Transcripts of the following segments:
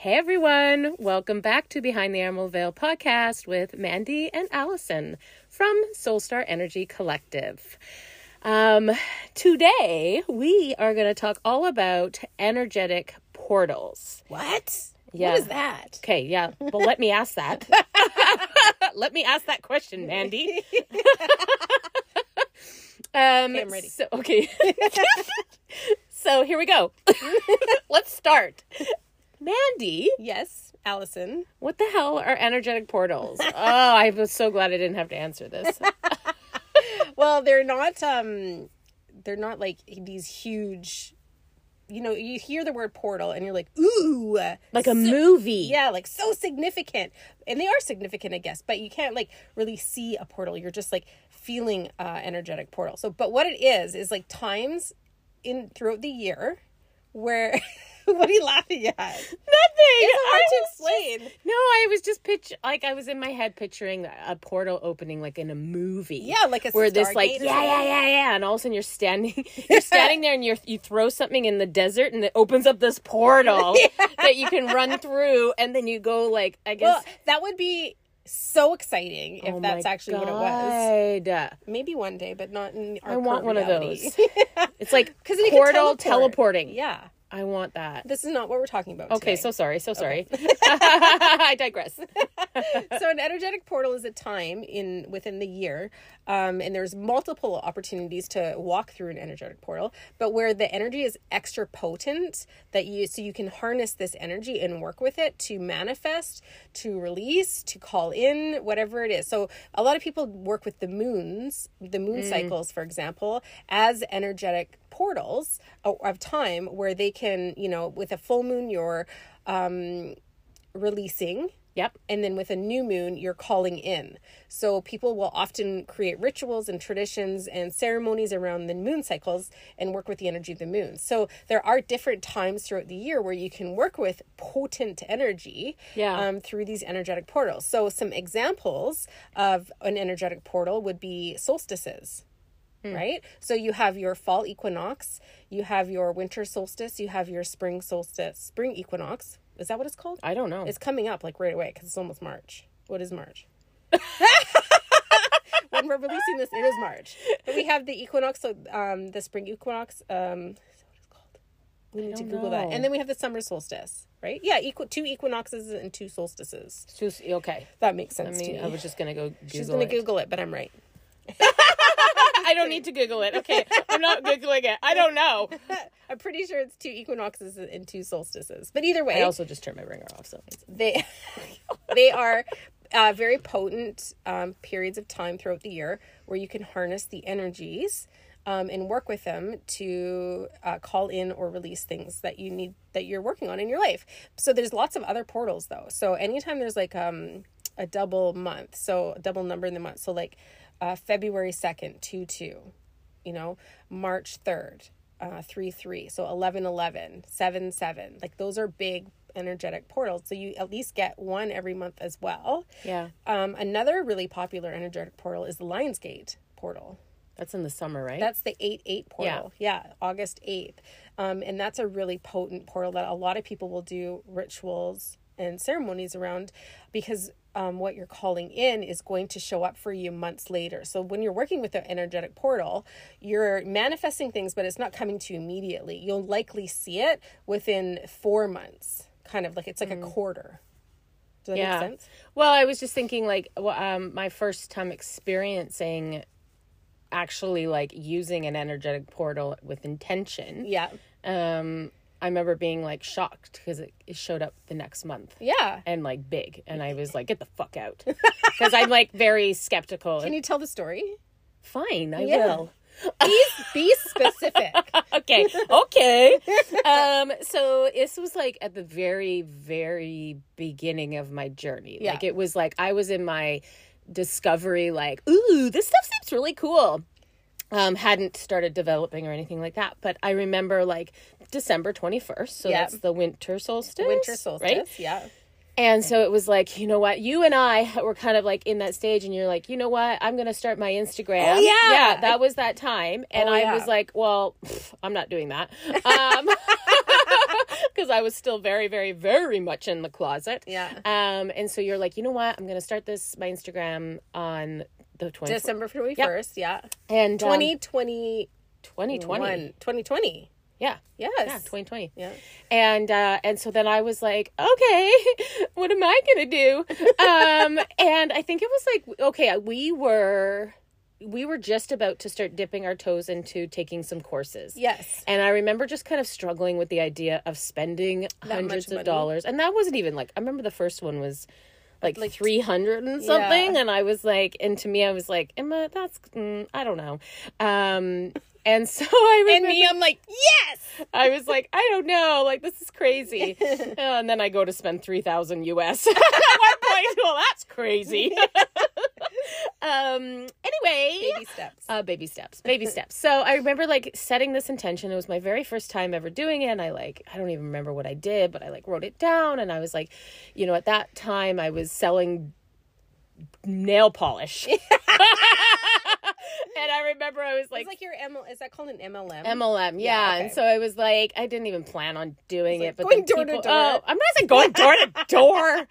Hey everyone, welcome back to Behind the Emerald Veil podcast with Mandy and Allison from Soulstar Energy Collective. Um, today we are going to talk all about energetic portals. What? Yeah. What is that? Okay, yeah, well, let me ask that. let me ask that question, Mandy. um, I'm ready. So, okay. so here we go. Let's start. Mandy, Yes, Allison. what the hell are energetic portals? oh, I was so glad I didn't have to answer this. Well, they're not um they're not like these huge you know, you hear the word portal and you're like, "Ooh." Like a so- movie. Yeah, like so significant. And they are significant, I guess, but you can't like really see a portal. You're just like feeling uh energetic portal. So but what it is is like times in throughout the year where what are you laughing at? Nothing. It's hard I to explain. just- no, I was just pitch like I was in my head picturing a portal opening like in a movie. Yeah, like a where this like yeah yeah yeah yeah, and all of a sudden you're standing you're standing there and you you throw something in the desert and it opens up this portal that you can run through and then you go like I guess. Well, that would be so exciting if Oh that's actually what it was. Maybe one day, but not in our I want one of those. It's like 'Cause then you can portal teleport. teleporting. yeah, I want that. this is not what we're talking about. Okay, today. so sorry, so sorry. I digress. so an energetic portal is a time in within the year um, and there's multiple opportunities to walk through an energetic portal but where the energy is extra potent that you so you can harness this energy and work with it to manifest to release to call in whatever it is so a lot of people work with the moons the moon cycles for example as energetic portals of time where they can you know with a full moon you're um releasing. Yep. and then with a new moon you're calling in. So people will often create rituals and traditions and ceremonies around the moon cycles and work with the energy of the moon. So there are different times throughout the year where you can work with potent energy Yeah. um, through these energetic portals. So some examples of an energetic portal would be solstices right? So you have your fall equinox, you have your winter solstice, you have your spring solstice, spring equinox. Is that what it's called? I don't know. It's coming up like right away because it's almost March. What is March? when we're releasing this, it is March. But we have the equinox, so um, the spring equinox. Um, is that what it's called? We need to Google that. And then we have the summer solstice, right? Yeah, equal two equinoxes and two solstices. Just- okay. That makes I sense to mean, me. I was just gonna go. Google She's gonna it. Google it, but I'm right. I don't need to Google it. Okay, I'm not googling it. I don't know. I'm pretty sure it's two equinoxes and two solstices. But either way, I also just turned my ringer off. So they they are uh, very potent um, periods of time throughout the year where you can harness the energies um, and work with them to uh, call in or release things that you need that you're working on in your life. So there's lots of other portals though. So anytime there's like um, a double month, so a double number in the month, so like uh, February second, two two, you know, March third, uh, three three, so 11 11, 7 7. Like those are big energetic portals. So you at least get one every month as well. yeah, Um, another really popular energetic portal is the Lionsgate portal. that's in the summer, right? That's the 8 8 portal. Yeah, August 8th. Um, and that's a really potent portal that a lot of people will do rituals and ceremonies around because um, what you're calling in is going to show up for you months later. So when you're working with an energetic portal, you're manifesting things, but it's not coming to you immediately. You'll likely see it within four months, kind of like it's like a quarter. Does that yeah. make sense? Well, I was just thinking like well, um, my first time experiencing actually like using an energetic portal with intention. Yeah. Um, I remember being like shocked because it, it showed up the next month. Yeah. and like big and i was like get the fuck out because i'm like very skeptical Can you tell the story? fine i Yeah. will Be, be specific. okay okay um so this was like at the very very beginning of my journey Yeah. like it was like i was in my discovery like ooh this stuff seems really cool um hadn't started developing or anything like that but i remember like december 21st so Yeah. that's the winter solstice Winter solstice. right Yeah. And so it was like, you know what? You and I were kind of like in that stage, and you're like, you know what? I'm going to start my Instagram. Oh, yeah. Yeah, that was that time. And Oh, I yeah. was like, well, pff, I'm not doing that. Um, because I was still very, very, very much in the closet. Yeah. Um, and so you're like, you know what? I'm gonna start this my Instagram on the 20th. December 21st. Yeah. and um, 2020. 2020. Yeah. Yes. Yeah, 2020. Yeah. And uh and so then I was like, okay, what am I going to do? um and I think it was like okay, we were we were just about to start dipping our toes into taking some courses. Yes. And I remember just kind of struggling with the idea of spending hundreds of dollars. And that wasn't even like I remember the first one was like, Like 300 and something Yeah. and I was like and to me I was like, "Emma, that's mm, I don't know." Um and so I And me, I'm like, yes. I was like, I don't know, like this is crazy. Uh, and then I go to spend three thousand US. At one point, well, that's crazy. um. Anyway, Baby steps. uh, baby steps, baby steps. So I remember like setting this intention. It was my very first time ever doing it. And I like, I don't even remember what I did, but I like wrote it down. And I was like, you know, at that time I was selling nail polish. and I remember I was like, it's like your ML. Is that called an MLM? MLM, yeah. Yeah, okay. And so I was like, I didn't even plan on doing it, but like then going door to door. Oh, I'm not saying going door to door.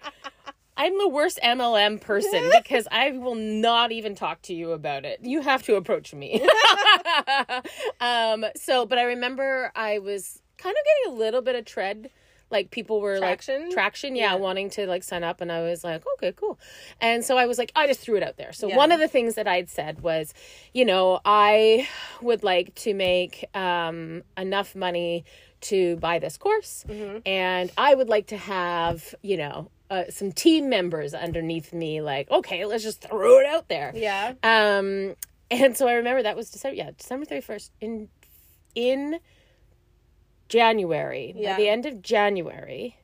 I'm the worst MLM person because I will not even talk to you about it. You have to approach me. um. So, but I remember I was kind of getting a little bit of tread. Like people were Traction? like traction, yeah, Yeah. wanting to like sign up, and I was like, okay, cool. And so I was like, I just threw it out there. So Yeah. one of the things that I'd said was, you know, I would like to make um, enough money to buy this course, Mm-hmm. and I would like to have, you know, uh, some team members underneath me. Like, okay, let's just throw it out there. Yeah. Um, and so I remember that was December, yeah, December thirty first in in January. Yeah. By the end of January,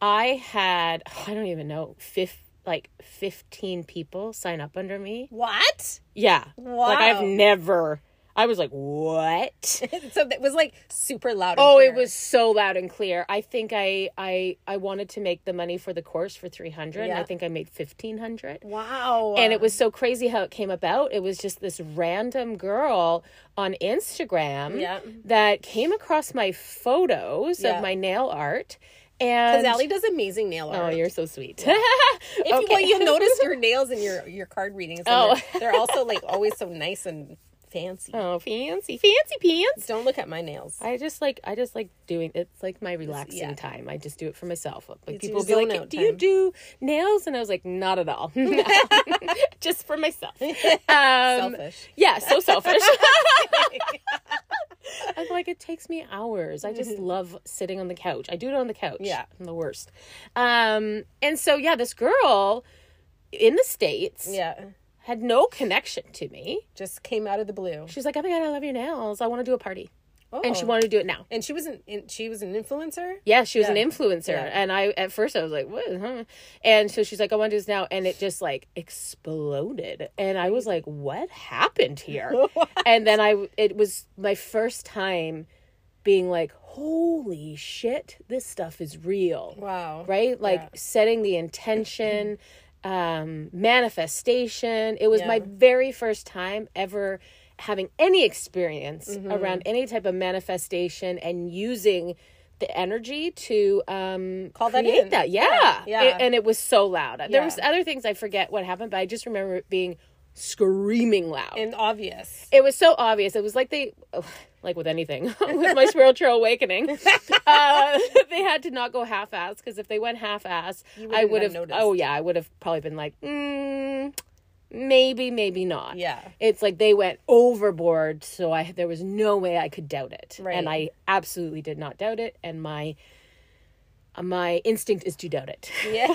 I had I don't even know fif- like fifteen people sign up under me. What? Yeah, Wow. like I've never. I was like, what? so it was like super loud. and Oh, it was so loud and clear. I think I I I wanted to make the money for the course for three hundred. and I think I made fifteen hundred. Wow. And it was so crazy how it came about. It was just this random girl on Instagram Yeah. that came across my photos Yeah. of my nail art. And because Allie does amazing nail oh, art. oh, you're so sweet. If you, Okay. well, you'll notice your nails and your your card readings. Oh. they're, they're also like always so nice and fancy. oh, fancy, fancy pants. Don't look at my nails. I just like I just like doing it's like my relaxing yeah. time. I just do it for myself. Like It's people will be like, "Do you do nails?" And I was like, "Not at all. No. just for myself." Um, Selfish. Yeah, so selfish. I'm like, it takes me hours. I just love sitting on the couch. I do it on the couch. Mm-hmm. Yeah. I'm the worst. Um, and so yeah, this girl in the States Yeah. Had no connection to me. Just came out of the blue. She's like, Oh my god, I love your nails. I want to do a party. Oh. And she oh. wanted to do it now. And she was an in, she was an influencer. Yeah, she was Yeah. an influencer. Yeah. And I at first I was like, what? Huh? And so she's like, I want to do this now. And it just like exploded. And I was like, what happened here? and then I it was my first time being like, holy shit, this stuff is real. Wow. Right? Like Yeah. setting the intention, um, manifestation. It was my very first time ever having any experience Mm-hmm. around any type of manifestation and using the energy to um Call that create in. that yeah, Yeah, yeah. It- and it was so loud there was other things i forget what happened but i just remember it being screaming loud And obvious. it was so obvious. It was like they, like with anything, with my spiritual awakening, uh, they had to not go half-ass because if they went half-ass, I wouldn't have have. noticed. Oh yeah, I would have probably been like, mm, maybe, maybe not. Yeah. It's like they went overboard, so I there was no way I could doubt it, Right. and I absolutely did not doubt it, and my. My instinct is to doubt it. Yeah.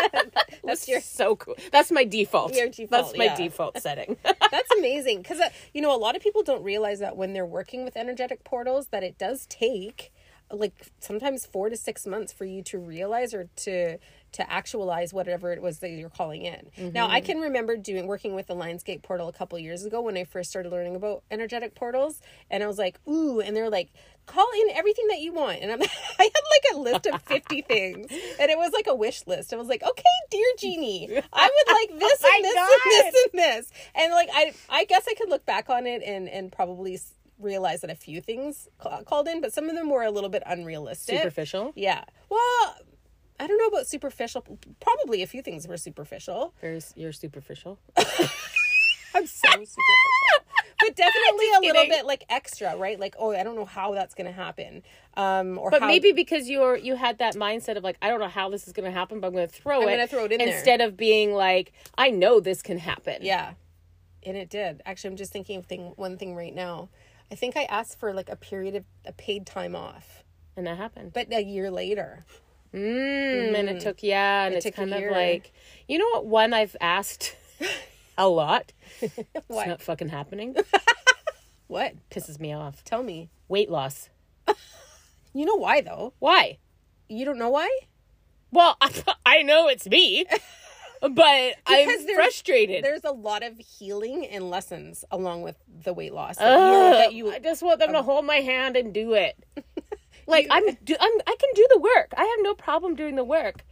That's your so cool. That's my default. Your default, That's my yeah. default setting. That's amazing because uh, you know a lot of people don't realize that when they're working with energetic portals that it does take like sometimes 4 to 6 months for you to realize or to to actualize whatever it was that you're calling in. Now, Mm-hmm. I can remember doing working with the Lionsgate portal a couple years ago when I first started learning about energetic portals and I was like, "Ooh," and they're like, "Call in everything that you want." And I'm I had like a list of 50 things and it was like a wish list. I was like, "Okay, dear genie, I would like this and this God. and this and this." And like I I guess I could look back on it and and probably realized that a few things called in, but some of them were a little bit unrealistic. Superficial. Yeah. Well, I don't know about superficial. Probably a few things were superficial. Very, you're superficial. I'm so superficial. But definitely a little bit like extra, right? Like, oh, I don't know how that's going to happen. Um, or But how, maybe because you're you had that mindset of like I don't know how this is going to happen, but I'm going to throw I'm it. gonna throw it in there. instead of being like I know this can happen. Yeah. And it did. Actually, I'm just thinking of thing one thing right now. I think I asked for like a period of a paid time off, and that happened. but a year later. Mm, And it took yeah, and it's kind of like you know what one I've asked a lot. It's not fucking happening. What? Pisses me off. Tell me. Weight loss. You know why though? Why? You don't know why? Well, I I know it's me, but I'm there's- frustrated. There's a lot of healing and lessons along with the weight loss that, Ugh, that you I just want them to hold my hand and do it. Like I'm, do, I'm, I can do the work. I have no problem doing the work,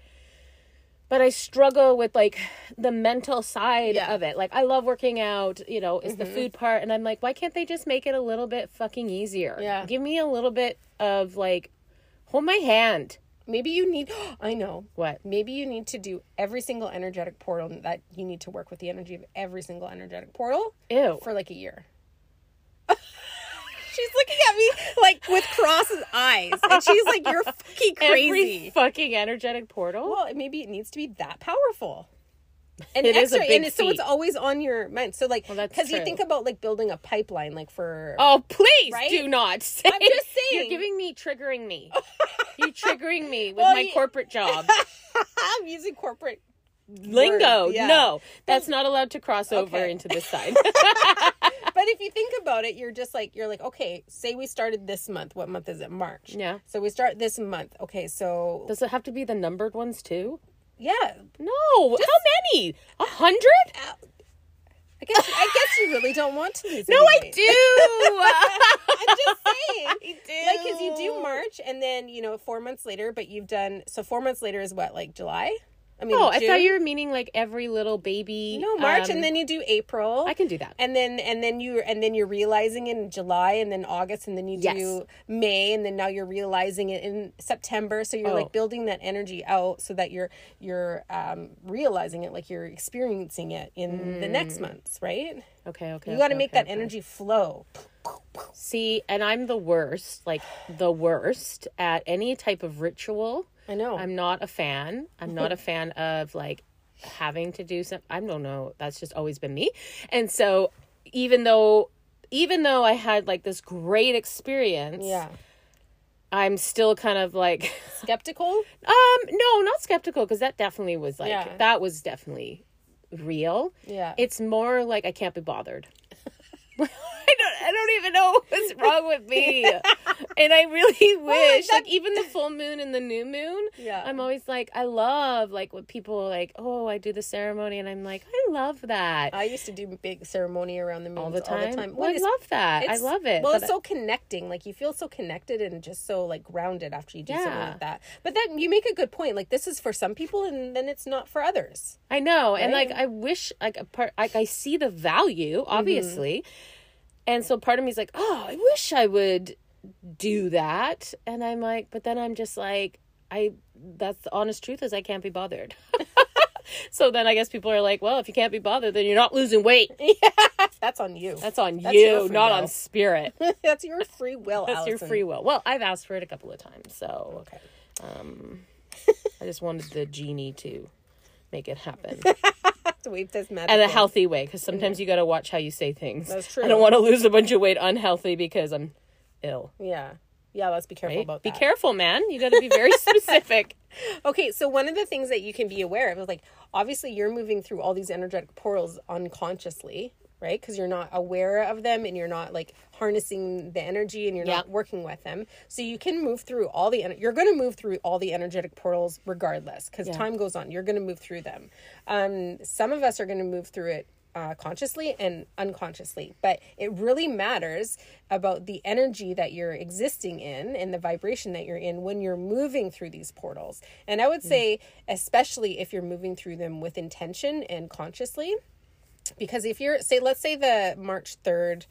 but I struggle with like the mental side Yeah. Mm-hmm. of it. Like I love working out, you know, it's the food part, and I'm like, why can't they just make it a little bit fucking easier? Yeah. give me a little bit of like, hold my hand. maybe you need I know. What? Maybe you need to do every single energetic portal that you need to work with the energy of every single energetic portal Ew. for like a year. She's looking at me like with crossed eyes, and she's like, "You're fucking crazy." Every fucking energetic portal. well, maybe it needs to be that powerful. And It is a extra, big and so it's always on your mind. So like, Well, because you think about like building a pipeline, like for Oh, please Right? do not say. I'm just saying You're giving me, triggering me. You're triggering me with Well, my you- corporate job. I'm using corporate Lingo. yeah. No, that's not allowed to cross over Okay. into this side. But if you think about it, you're just like you're like, okay, say we started this month. What month is it? March. Yeah. So we start this month. Okay, so Does it have to be the numbered ones too? yeah, No. How many? A hundred? Uh, I guess I guess you really don't want to lose. No, any I do. I'm just saying. I do. Like, because you do March, and then you know four months later, but you've done so four months later is what like July. I mean, Oh, I thought you were meaning like every little baby. no March, um, and then you do April. I can do that. and then and then you and then you're realizing in July and then August and then you Yes. do May and then now you're realizing it in September so you're Oh. like building that energy out so that you're you're um realizing it like you're experiencing it in the Mm. next months right Okay, okay. you got to okay, make okay, that okay. energy flow See, and I'm the worst, like the worst at any type of ritual. I know I'm not a fan. I'm not a fan of like having to do some I don't know. That's just always been me. And so even though even though I had like this great experience, yeah I'm still kind of like skeptical um no, not skeptical because that definitely was like Yeah. that was definitely real. yeah It's more like I can't be bothered. Don't even know what's wrong with me. and I really wish like even the full moon and the new moon, Yeah. I'm always like I love like when people are like, "Oh, I do the ceremony." And I'm like, "I love that." I used to do big ceremony around the moon all the time. all the time. Well, I love that. I love it. Well, it's so connecting. Like you feel so connected and just so like grounded after you do something like that. But then you make a good point. Like this is for some people, and then it's not for others. I know, and like I wish like a part like I see the value, Mm-hmm. And so part of me is like, oh, I wish I would do that, and I'm like, but then I'm just like, I that's the honest truth is I can't be bothered. so then I guess people are like, well, if you can't be bothered, then you're not losing weight. Yeah, That's on you. That's on That's you, not will. on spirit. That's your free will. That's your free will. Well, I've asked for it a couple of times, so Okay. um, I just wanted the genie to make it happen. To this in a healthy way because sometimes you got to watch how you say things. That's true. I don't want to lose a bunch of weight unhealthy because I'm ill. Yeah. Yeah. Let's be careful Right? about Be careful, man. You got to be very specific. Okay, so one of the things that you can be aware of is like obviously you're moving through all these energetic portals unconsciously, right? Because you're not aware of them and you're not like harnessing the energy and you're not working with them. So you can move through all the you're going to move through all the energetic portals regardless because time goes on. You're going to move through them. Um, some of us are going to move through it uh, consciously and unconsciously. But it really matters about the energy that you're existing in and the vibration that you're in when you're moving through these portals. And I would say, especially if you're moving through them with intention and consciously, because if you're, say, let's say the March 3rd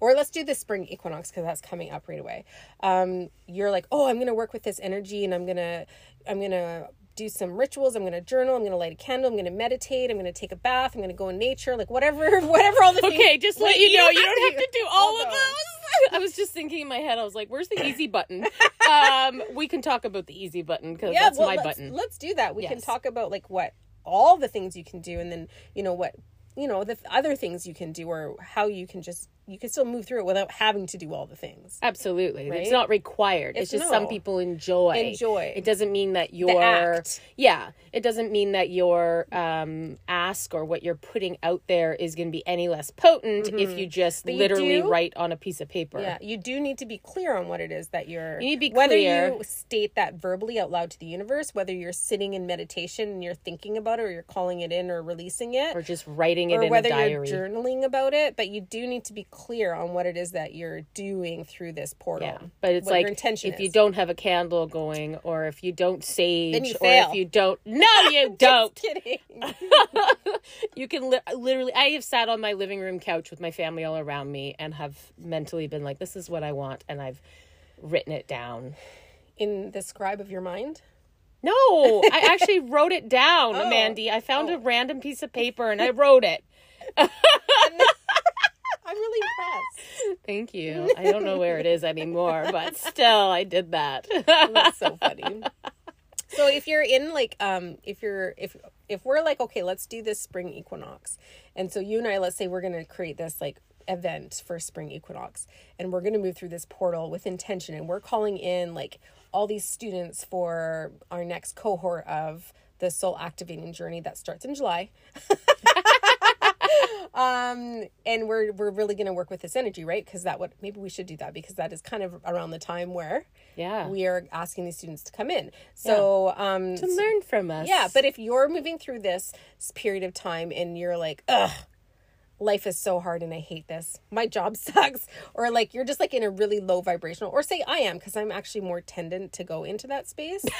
or let's do the spring equinox because that's coming up right away. Um, you're like, oh, I'm gonna work with this energy, and I'm gonna, I'm gonna do some rituals. I'm gonna journal. I'm gonna light a candle. I'm gonna meditate. I'm gonna take a bath. I'm gonna go in nature. Like whatever, whatever. All the things. Okay, just let you know, you don't have to do all of those. I was just thinking in my head, I was like, "Where's the easy button?" Um, we can talk about the easy button because Yeah, that's well, my let's, button. Let's do that. We can talk about like what all the things you can do, and then you know what you know the other things you can do, or how you can just you can still move through it without having to do all the things. Absolutely, Right? it's not required. It's, It's- just some people enjoy. Enjoy. It doesn't mean that your yeah. It doesn't mean that your um, ask or what you're putting out there is going to be any less potent if you just Mm-hmm. you literally do- write on a piece of paper. Yeah, you do need to be clear on what it is that you're. You need to be whether clear. you state that verbally out loud to the universe, whether you're sitting in meditation and you're thinking about it, or you're calling it in or releasing it, Or just writing it or in a whether diary. you're journaling about it. But you do need to be clear on what it is that you're doing through this portal. Yeah, but it's like your intention if you don't have a candle going, or if you don't sage, Then you or fail. if you don't, no, you don't. kidding. you can li- literally. I have sat on my living room couch with my family all around me and have mentally been like, "This is what I want," and I've written it down. in the scribe of your mind. No, I actually wrote it down, Oh. Mandy. I found a oh. random piece of paper and I wrote it. I'm really impressed. Thank you. I don't know where it is anymore, but still, I did that. That's so funny. So if you're in like um if you're if if we're like okay let's do this spring equinox and so you and I let's say we're going to create this like event for spring equinox and we're going to move through this portal with intention and we're calling in like all these students for our next cohort of the soul activating journey that starts in July um and we're we're really going to work with this energy right because that would maybe we should do that because that is kind of around the time where yeah. we are asking these students to come in so um to learn from us. yeah but if you're moving through this period of time and you're like ugh life is so hard and i hate this my job sucks or like you're just like in a really low vibrational or say i am because i'm actually more tendent to go into that space than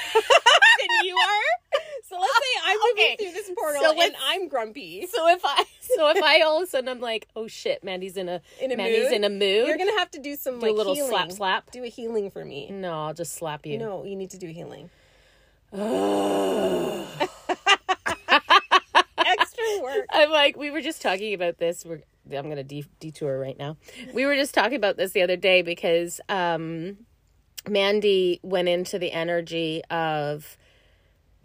you are so let's say i'm moving Okay, through this portal so and i'm grumpy So if I so if I all of a sudden I'm like, oh shit, Mandy's in a in a Mandy's mood in a mood. you're gonna have to do some Do like a little healing. slap slap. do a healing for me No, I'll just slap you. no you need to do healing work I'm like, we were just talking about this. We're I'm gonna de- detour right now. We were just talking about this the other day because um, Mandy went into the energy of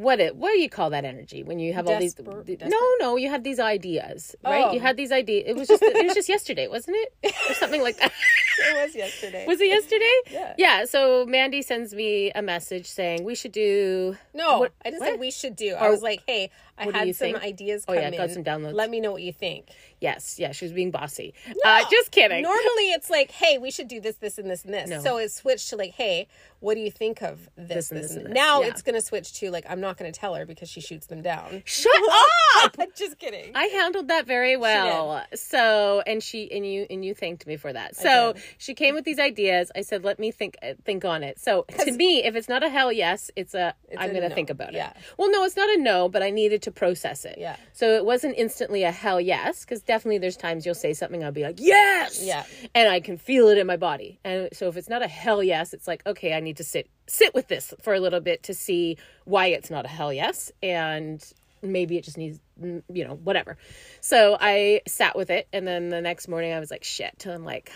what it what do you call that energy when you have all these Desper- desperate? no no you had these ideas right Oh. you had these ideas it was just it was just yesterday wasn't it or something like that it was yesterday was it yesterday Yeah. yeah so Mandy sends me a message saying we should do No, What- I just what? said we should do. I Or- was like, hey, I had some think? ideas Oh, yeah, in. got some downloads. Let me know what you think. yes yeah she was being bossy uh, just kidding Normally, it's like, hey, we should do this, this, and this, and this. No. So it switched to like, hey, what do you think of this, this, and this and and this? this, Now yeah. it's going to switch to like, I'm not going to tell her because she shoots them down. shut up just kidding. I handled that very well. So, and she and you and you thanked me for that. So, she came with these ideas. I said, "Let me think uh, think on it." So, to me, if it's not a hell yes, it's a I'm going to think about Yeah. it. Well, no, it's not a no, but I needed to process it. Yeah. So, it wasn't instantly a hell yes cuz definitely there's times you'll say something I'll be like, "Yes!" Yeah. And I can feel it in my body. And so if it's not a hell yes, it's like, "Okay, I need to sit sit with this for a little bit to see why it's not a hell yes." And maybe it just needs mm, you know whatever so i sat with it and then the next morning i was like shit i'm like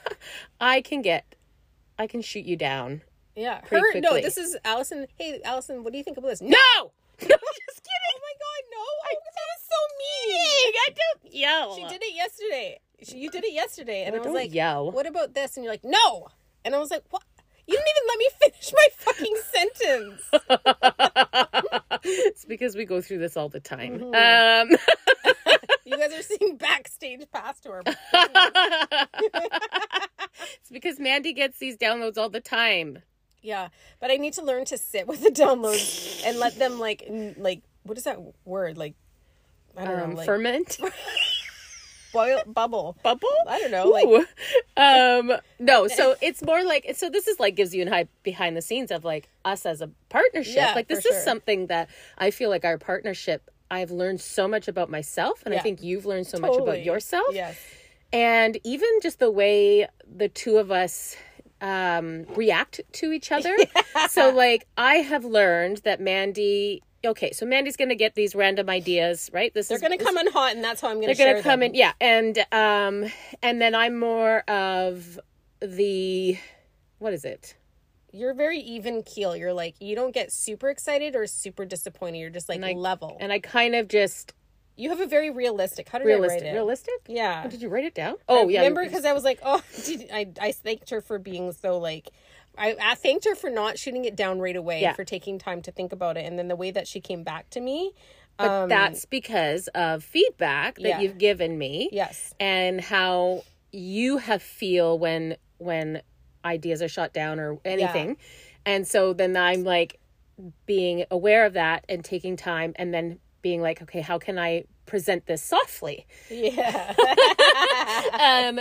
i can get i can shoot you down yeah. Her, no, this is Allison. Hey, Allison, what do you think about this? no no just kidding Oh my God, no. I, that was so mean. i don't yell She did it yesterday. She, you did it yesterday, and I, I was like, yell. "What about this?" And you're like, "No," and I was like, "What? You didn't even let me finish my fucking sentence." it's because we go through this all the time Mm-hmm. um you guys are seeing backstage pass to her. it's because mandy gets these downloads all the time yeah, but I need to learn to sit with the downloads and let them like, like, what is that word? Like, I don't um know, like ferment boil, bubble. bubble? I don't know, like, um no so it's more like so this is like gives you an high behind the scenes of like us as a partnership. Yeah, like this is sure. something that i feel like our partnership i've learned so much about myself and i think you've learned so much about yourself. Yes. and even just the way the two of us um react to each other. So like i have learned that mandy okay so mandy's gonna get these random ideas right this They're is gonna come in hot, and that's how I'm gonna. they're gonna come them. in yeah and um and then i'm more of the what is it You're very even keel. You're like you don't get super excited or super disappointed. You're just like I- level. and i kind of just you have a very realistic. How did realistic I write it? realistic Yeah. Oh, did you write it down oh yeah Remember, because I was like, oh, did, I I thanked her for being so like. I, I thanked her for not shooting it down right away, Yeah. for taking time to think about it, and then the way that she came back to me. but um, that's because of feedback that Yeah. you've given me yes, and how you have feel when when ideas are shot down or anything and so then i'm like being aware of that and taking time and then being like okay how can i present this softly yeah, um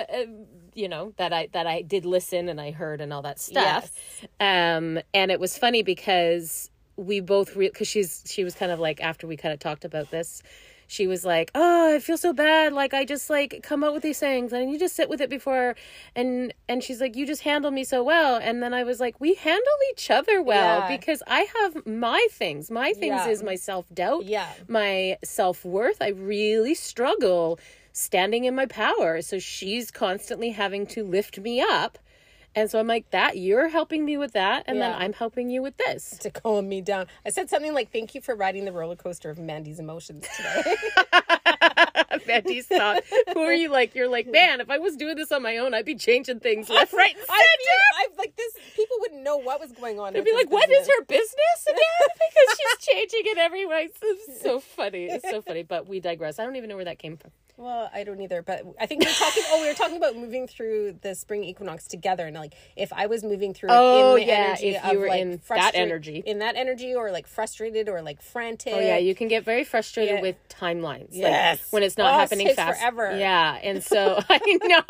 you know that i that i did listen and i heard and all that stuff. Um and it was funny because we both because she's she was kind of like after we kind of talked about this she was like oh i feel so bad. Like i just like come out with these things and you just sit with it before. And and she's like you just handle me so well. And then i was like we handle each other well Yeah. because i have my things. My things Yeah. is my self-doubt Yeah. my self-worth. I really struggle standing in my power so she's constantly having to lift me up and so i'm like that you're helping me with that and then i'm helping you with this to calm me down. I said something like, "Thank you for riding the roller coaster of Mandy's emotions today." Mandy's thought. Who are you like? You're like, man, if I was doing this on my own, I'd be changing things left, right, and center. I like this. People wouldn't know what was going on. They'd be like, what is business. her business again? because she's changing it every way. It's so funny. It's so funny. But we digress. I don't even know where that came from. Well, I don't either, but I think we are talking. oh, we were talking about moving through the spring equinox together, and like if I was moving through Oh, in the yeah, energy if of you were like in that energy. in that energy, or like frustrated, or like frantic. Oh yeah, you can get very frustrated Yeah. with timelines. Yes. Like when it's not Oh, happening takes fast. forever. Yeah. And so I know.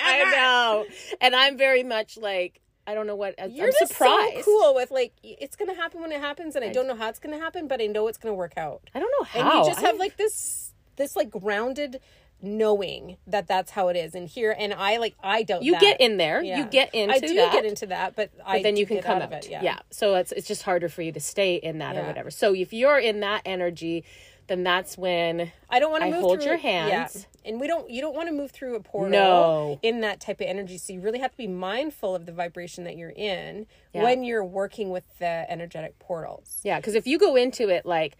I know. And I'm very much like I don't know what I'm You're just surprised. so cool with like it's gonna happen when it happens, and I don't know how it's gonna happen, but I know it's gonna work out. I don't know how. and you just I- have like this this like grounded knowing that that's how it is and here and i like i don't you that. get in there. You get into i do that. get into that but, I then you can come out out. of it yeah. yeah So it's it's just harder for you to stay in that or whatever. So if you're in that energy, then that's when i don't want to move hold through your yeah. hands. and we don't you don't want to move through a portal No. in that type of energy so you really have to be mindful of the vibration that you're in Yeah. when you're working with the energetic portals Yeah, because if you go into it like,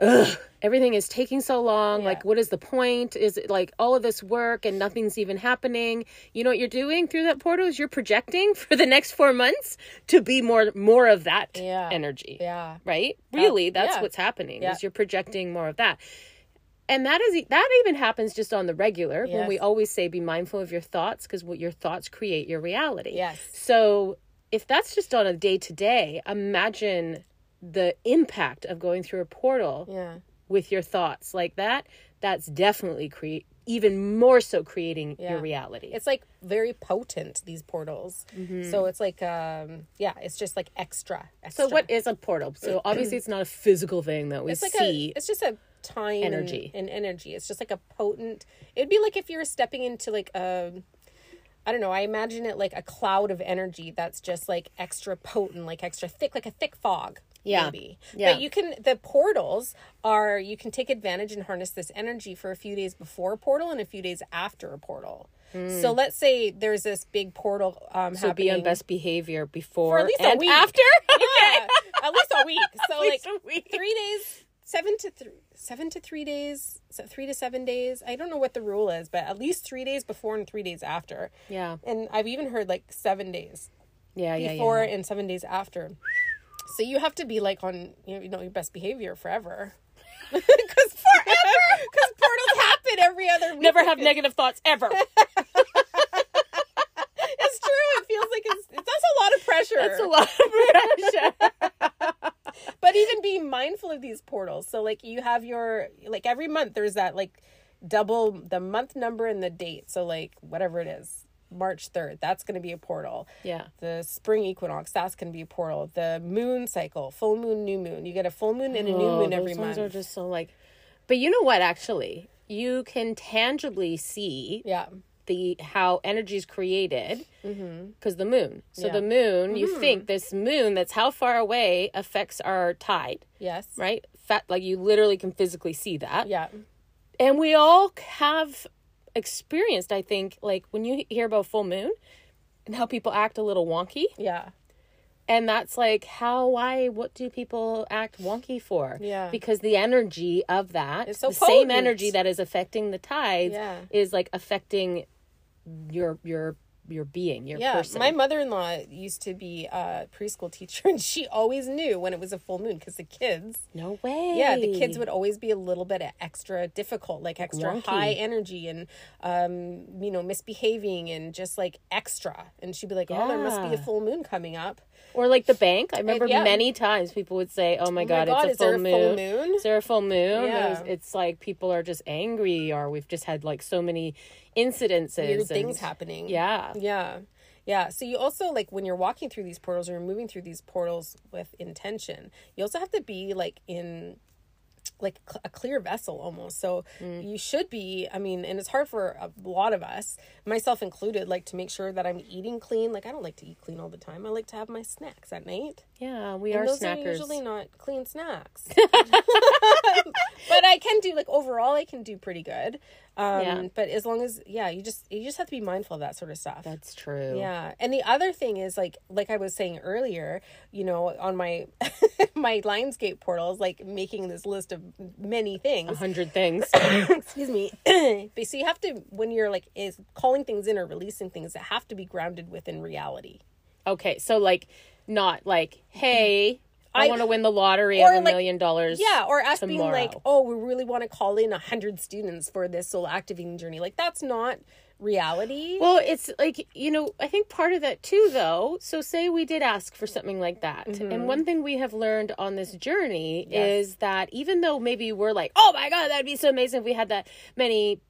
ugh, everything is taking so long. Like, what is the point? Is it like all of this work and nothing's even happening? You know what you're doing through that portal is you're projecting for the next four months to be more more of that Yeah. energy. yeah Right? Really, that's yeah. what's happening. Yeah. Is you're projecting more of that. And that is that even happens just on the regular when we always say be mindful of your thoughts because what your thoughts create your reality. Yes. So if that's just on a day to day, imagine the impact of going through a portal yeah with your thoughts like that. That's definitely create even more so creating your reality. it's like very potent these portals Mm-hmm. so it's like um yeah it's just like extra, extra. so what is a portal? So obviously it's not a physical thing that we it's like see. a it's just a time Energy. and, energy it's just like a potent it'd be like if you were stepping into like a I don't know. I imagine it like a cloud of energy that's just like extra potent, like extra thick, like a thick fog. Yeah. Maybe. Yeah. But you can, the portals are, you can take advantage and harness this energy for a few days before a portal and a few days after a portal. So let's say there's this big portal um, Hmm. so be on best behavior before For at least a and week. after. Yeah, at least a week. So least like a week. three days, seven to three, seven to three days, so three to seven days. I don't know what the rule is, but at least three days before and three days after. Yeah. And I've even heard like seven days Yeah, yeah, before yeah. and seven days after. So you have to be like on you know, your best behavior forever. Because forever, because portals happen every other week. Never have negative thoughts ever. It's true. It feels like it's, it's that's a lot of pressure. That's a lot of pressure. but even being mindful of these portals so like you have your like every month there's that like double the month number and the date so like whatever it is march 3rd that's going to be a portal yeah. the spring equinox that's going to be a portal the moon cycle full moon new moon you get a full moon and a new Oh, moon every those month are just so like but you know what actually you can tangibly see Yeah. the how energy is created mm-hmm. because the moon. So Yeah. the moon, you mm-hmm. think this moon that's how far away affects our tide, Yes. right? Fat, like you literally can physically see that. Yeah. And we all have experienced, I think, like when you hear about full moon and how people act a little wonky. Yeah. And that's like how, why, what do people act wonky for? Yeah. Because the energy of that, so the same energy that is affecting the tides, Yeah. is like affecting your your your being, your Yeah, person. my mother-in-law used to be a preschool teacher, and she always knew when it was a full moon because the kids, no way. yeah, the kids would always be a little bit extra difficult, like extra wonky. high energy and, um, you know, misbehaving and just like extra. And she'd be like, "Oh, there must be a full moon coming up." Or like the bank. I remember yeah. many times people would say, "Oh my oh god, God, it's a full a moon. full moon?" Is there a full moon?" Yeah. It was- It's like people are just angry, or we've just had like so many incidences, Weird and- things happening. Yeah, Yeah. Yeah. So you also like when you're walking through these portals or you're moving through these portals with intention, you also have to be like in like cl- a clear vessel almost. So Mm. you should be, I mean, and it's hard for a lot of us, myself included, like to make sure that I'm eating clean. Like I don't like to eat clean all the time. I like to have my snacks at night. yeah. We And are those snackers. are usually not clean snacks. but I can do like overall I can do pretty good. Um Yeah. but as long as yeah, you just you just have to be mindful of that sort of stuff. That's true. Yeah. And the other thing is like like I was saying earlier, you know, on my my Lionsgate portals, like making this list of many things, A hundred things. Excuse me. but so you have to when you're like is calling things in or releasing things that have to be grounded within reality. okay, so like not like, hey, I, I- want to win the lottery of a like- million dollars. Yeah, or us being like, oh, we really want to call in a hundred students for this soul activating journey. Like that's not reality. Well, it's like, you know, I think part of that too, though. So, say we did ask for something like that. And one thing we have learned on this journey Mm-hmm. Yes. is that even though maybe we're like, oh my God, that'd be so amazing if we had that many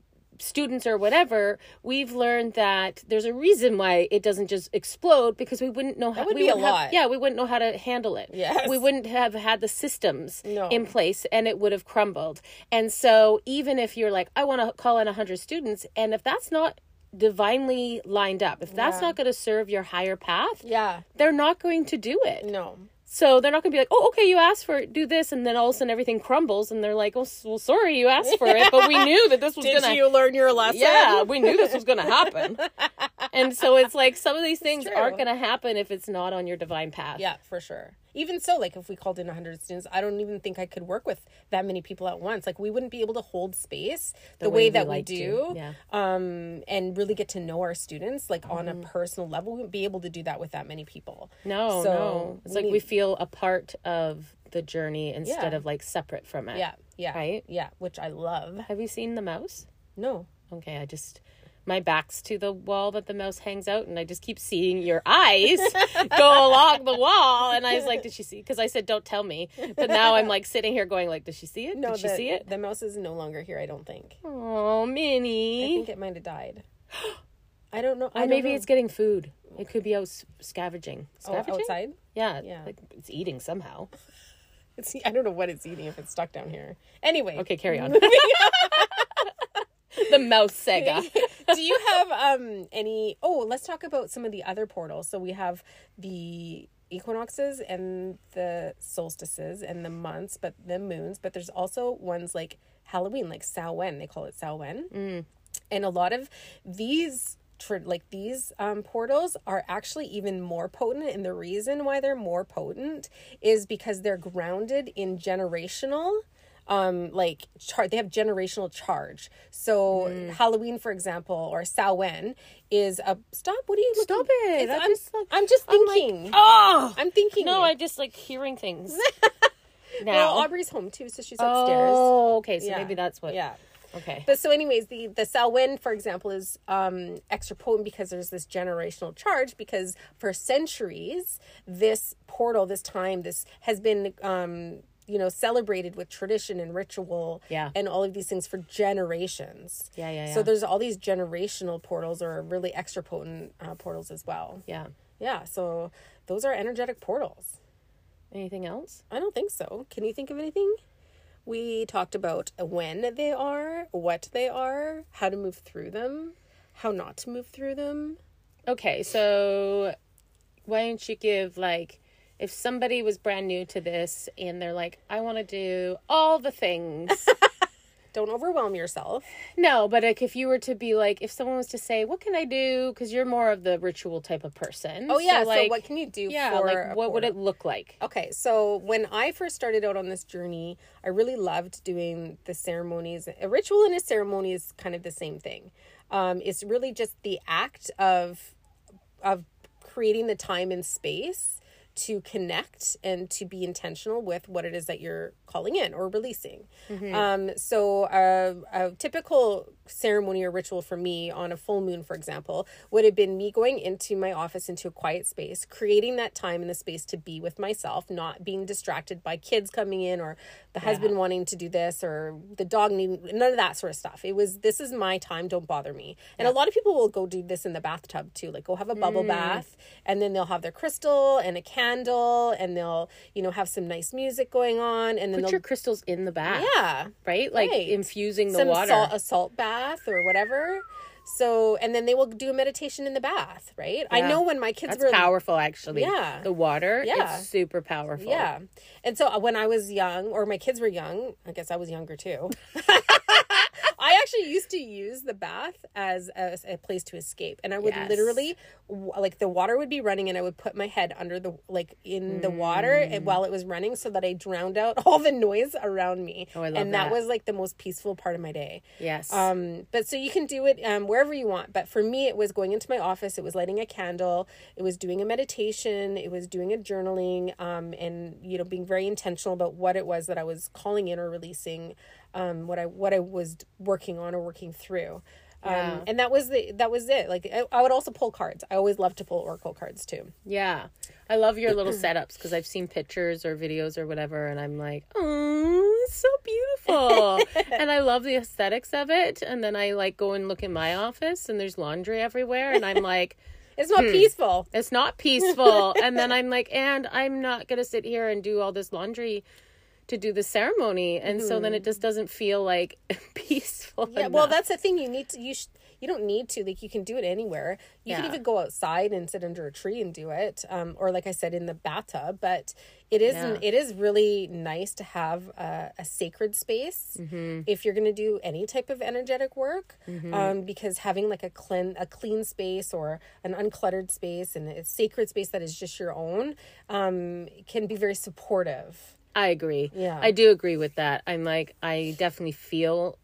students or whatever, we've learned that there's a reason why it doesn't just explode because we wouldn't know how would we be a wouldn't have- lot. yeah, we wouldn't know how to handle it. Yes. We wouldn't have had the systems No. in place and it would have crumbled. And so even if you're like, I want to call in 100 students, and if that's not divinely lined up, if that's Yeah. not going to serve your higher path, yeah. they're not going to do it. No. So they're not going to be like, oh, okay, you asked for it, do this, and then all of a sudden everything crumbles, and they're like, oh, well, sorry, you asked for it, but we knew that this was Did going to. you learn your lesson? Yeah, we knew this was going to happen. and so it's like some of these things aren't going to happen if it's not on your divine path. Yeah, for sure. Even so, like if we called in 100 students, I don't even think I could work with that many people at once. Like we wouldn't be able to hold space the, way way, that we like to. do. Yeah. Um and really get to know our students like on Mm-hmm. a personal level. We wouldn't be able to do that with that many people. No, So, no. It's we like we feel a part of the journey instead Yeah. of like separate from it. Yeah, yeah. Right? Yeah, which I love. Have you seen the mouse? No. Okay, I just my back's to the wall that the mouse hangs out, and I just keep seeing your eyes go along the wall. And I was like, "Did she see?" Because I said, "Don't tell me." But now I'm like sitting here going, "Like, does she see it? No, Did she the, see it?" The mouse is no longer here, I don't think. Oh, Minnie I think it might have died. I don't know. I don't maybe know. it's getting food. It could be out s- scavenging. Oh, Scavenging? outside. Yeah, Yeah. Like it's eating somehow. It's I don't know what it's eating if it's stuck down here. Anyway, Okay, carry on. the mouse Sega. do you have um any oh let's talk about some of the other portals. So we have the equinoxes and the solstices and the months but the moons but there's also ones like halloween like Samhain they call it Samhain and a lot of these like these um, portals are actually even more potent. And the reason why they're more potent is because they're grounded in generational um like char- they have generational charge so halloween for example or Samhain is a stop what are you Stop looking- it. It's- I'm I'm, just like- I'm just I'm like, thinking Oh I'm thinking no! it. I just like hearing things. now. well Aubrey's home too so she's upstairs Oh, okay. So Yeah. maybe that's what. yeah Okay. But so, anyways, the the Samhain, for example, is um, extra potent because there's this generational charge. Because for centuries, this portal, this time, this has been, um, you know, celebrated with tradition and ritual, Yeah. and all of these things for generations. Yeah, yeah, So there's all these generational portals, or really extra potent uh, portals as well. yeah. Yeah. So those are energetic portals. Anything else? I don't think so. Can you think of anything? We talked about when they are, what they are, how to move through them, how not to move through them. Okay, so why don't you give like if somebody was brand new to this and they're like, I want to do all the things. Don't overwhelm yourself. no, but like if you were to be like, if someone was to say, what can I do? Because you're more of the ritual type of person. Oh yeah, so, like, what can you do yeah, for like what would it look like? Okay, so when I first started out on this journey, I really loved doing the ceremonies. A ritual and a ceremony is kind of the same thing. Um, it's really just the act of of creating the time and space to connect and to be intentional with what it is that you're calling in or releasing. Um, so uh, a typical ceremony or ritual for me on a full moon, for example, would have been me going into my office into a quiet space, creating that time and the space to be with myself, not being distracted by kids coming in or the husband wanting to do this or the dog needing none of that sort of stuff. It was this is my time, don't bother me. And a lot of people will go do this in the bathtub too, like go have a bubble mm. bath and then they'll have their crystal and a candle and they'll, you know, have some nice music going on and then Put your crystals in the bath. yeah, Right? Like Right. infusing the some water. salt a salt bath or whatever. So and then they will do a meditation in the bath, right? I know when my kids That's were powerful actually. Yeah. The water Yeah. super powerful. Yeah. And so uh, when I was young, or my kids were young, I guess I was younger too. I actually used to use the bath as a, a place to escape, and I would Yes. literally, like, the water would be running, and I would put my head under the, like, in the water Mm. and while it was running, so that I drowned out all the noise around me. Oh, I love and that that. was like the most peaceful part of my day. Yes. Um, but so you can do it um, wherever you want. But for me, it was going into my office. It was lighting a candle. It was doing a meditation. It was doing a journaling. Um, and you know, being very intentional about what it was that I was calling in or releasing. Um, what I what I was working on or working through. Um, Yeah. and that was the that was it. Like I, I would also pull cards. I always love to pull oracle cards too. Yeah. I love your little setups because I've seen pictures or videos or whatever, and I'm like, oh, it's so beautiful. and I love the aesthetics of it. And then I like go and look in my office, and there's laundry everywhere, and I'm like, It's not peaceful. it's not peaceful. and then I'm like, and I'm not going to sit here and do all this laundry to do the ceremony. And so then it just doesn't feel like peaceful. Yeah, well, that's the thing. You need to. You sh- you don't need to. Like, you can do it anywhere. You can even go outside and sit under a tree and do it, um, or like I said, in the bathtub. But it is Yeah. it is really nice to have a, a sacred space Mm-hmm. if you're going to do any type of energetic work, um, because having like a clean a clean space or an uncluttered space and a sacred space that is just your own um, can be very supportive. I agree. Yeah. I do agree with that. I'm like, I definitely feel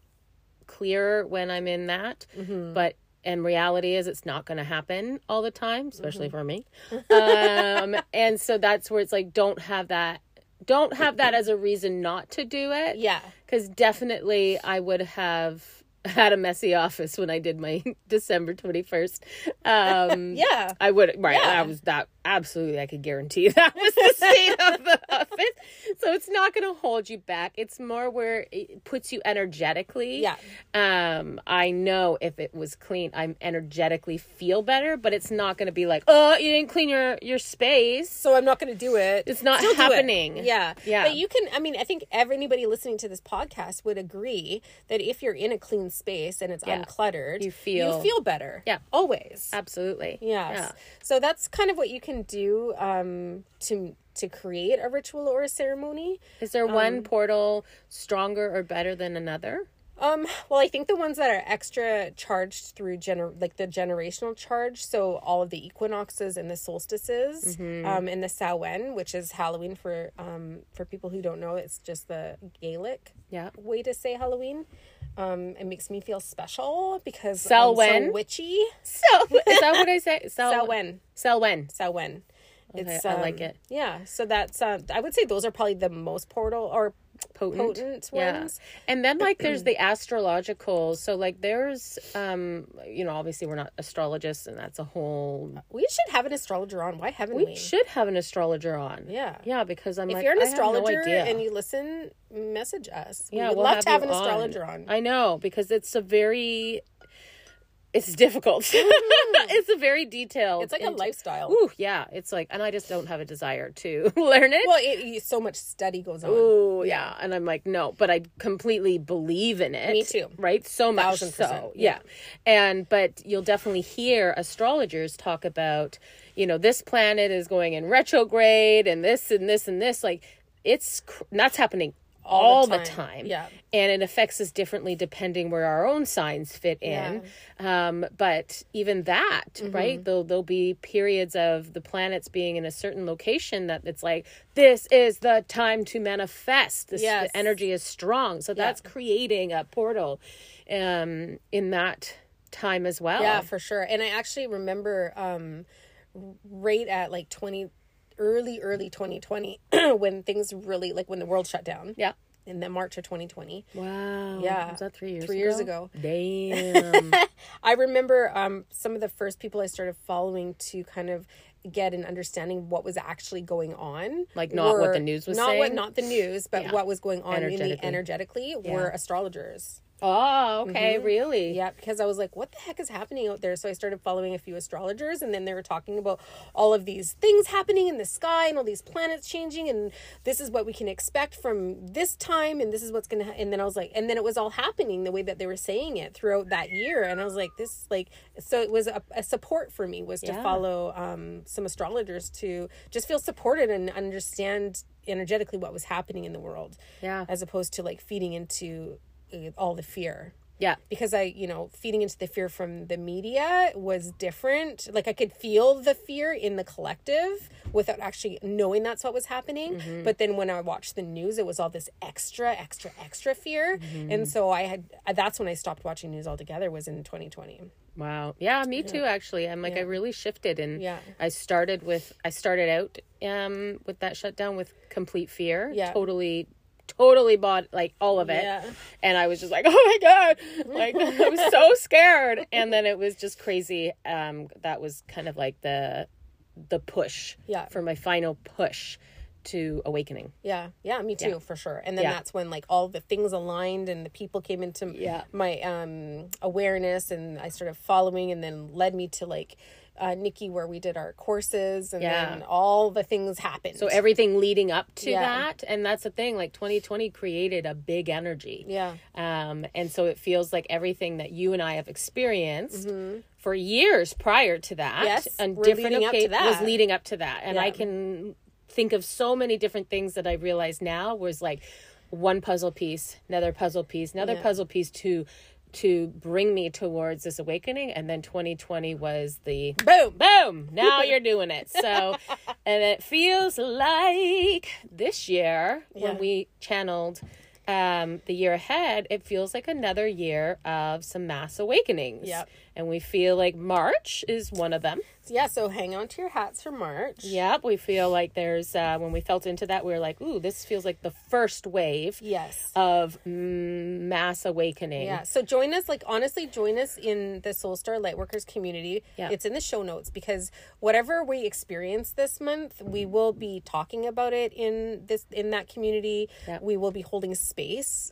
clearer when I'm in that. Mm-hmm. But and reality is it's not going to happen all the time, especially Mm-hmm. for me. um, and so that's where it's like, don't have that. Don't have that as a reason not to do it. Yeah. Because definitely I would have had a messy office when I did my December 21st. Um, Yeah. I would right. Yeah. I was that absolutely. I could guarantee that was the state of the office. So it's not going to hold you back. It's more where it puts you energetically. Yeah. Um. I know if it was clean, I'm energetically feel better, but it's not going to be like, oh, you didn't clean your your space. so I'm not going to do it. It's not Still do it. happening. Yeah. Yeah. But you can, I mean, I think every- anybody listening to this podcast would agree that if you're in a clean space and it's Yeah. uncluttered, You feel- you feel better. Yeah. Always. Absolutely. Yes. Yeah. So that's kind of what you can do um, to to create a ritual or a ceremony. Is there one portal stronger or better than another? Um, well, I think the ones that are extra charged through gener like the generational charge, so all of the equinoxes and the solstices, Mm-hmm. um, and the Samhain, which is Halloween for um for people who don't know, it's just the Gaelic Yeah. way to say Halloween. Um, it makes me feel special because Samhain? I'm so witchy. So is that what I say? Sel- Samhain, Selwen. Samhain. Okay, I like it. Yeah, so that's uh, I would say those are probably the most portal or potent, potent Yeah. ones. And then like there's the astrological. So like there's um you know obviously we're not astrologists and that's a whole We should have an astrologer on. Why haven't we? we should have an astrologer on. Yeah. Yeah, because I'm If like you're an have no astrologer and you listen, message us. We yeah, would we'll love to have an astrologer on. I know because it's a very it's difficult. Mm. it's a very detailed. It's like a lifestyle. Ooh, yeah. It's like, and I just don't have a desire to learn it. Well, it, so much study goes on. Oh yeah. and I'm like, no, but I completely believe in it. Me too. Right, so much Thousand so, yeah. And but you'll definitely hear astrologers talk about, you know, this planet is going in retrograde, and this and this and this. Like, it's that's happening all, All the, the time. time. Yeah. and it affects us differently depending where our own signs fit in. Um, but even that, Mm-hmm. right? There'll there'll be periods of the planets being in a certain location that it's like this is the time to manifest. This Yes. the energy is strong, so that's creating a portal, um, in that time as well. Yeah, for sure. And I actually remember um right at like 20 early early 2020 when things really like when the world shut down yeah. in the March of 2020. Wow. Yeah. Was that three years? Three years ago. Damn. I remember um some of the first people I started following to kind of get an understanding of what was actually going on. Like not what the news was not what not the news, but Yeah. what was going on Energetically. energetically were astrologers. Oh, okay. Really? Yeah, because I was like, what the heck is happening out there? So I started following a few astrologers, and then they were talking about all of these things happening in the sky and all these planets changing, and this is what we can expect from this time, and this is what's gonna. Ha-. And then I was like, and then it was all happening the way that they were saying it throughout that year, and I was like, this like, so it was a, a support for me was to Yeah. follow um, some astrologers to just feel supported and understand energetically what was happening in the world, Yeah. as opposed to like feeding into all the fear Yeah. because I, you know, feeding into the fear from the media was different. Like I could feel the fear in the collective without actually knowing that's what was happening. But then when I watched the news, it was all this extra, extra, extra fear. And so I had, that's when I stopped watching news altogether was in 2020. Wow. Yeah, me too actually. I'm like I really shifted and Yeah. I started with I started out um with that shutdown with complete fear. Yeah. Totally totally bought like all of it. Yeah. And I was just like, "Oh my god." Like I was so scared and then it was just crazy. Um that was kind of like the the push Yeah. for my final push to awakening. Yeah, yeah, me too, for sure. And then Yeah. that's when like all the things aligned and the people came into Yeah. my um awareness and I started following and then led me to like uh Nikki where we did our courses and Yeah. then all the things happened. So everything leading up to Yeah. that and that's the thing like 2020 created a big energy. yeah. Um, and so it feels like everything that you and I have experienced for years prior to that, Mm-hmm. Yes, and different leading up to occa- was leading up to that. And I can think of so many different things that I realize now was like one puzzle piece, another puzzle piece, another Yeah. puzzle piece to to bring me towards this awakening. And then 2020 was the Boom. boom now you're doing it so and it feels like this year when we channeled um the year ahead it feels like another year of some mass awakenings Yep. and we feel like march is one of them Yeah, so hang on to your hats for March. yep we feel like there's uh when we felt into that we were like ooh this feels like the first wave Yes. of mm, mass awakening Yeah. So join us, like honestly, join us in the Soul Star Lightworkers community. Yeah. It's in the show notes because whatever we experience this month, we will be talking about it in this in that community. Yeah. We will be holding space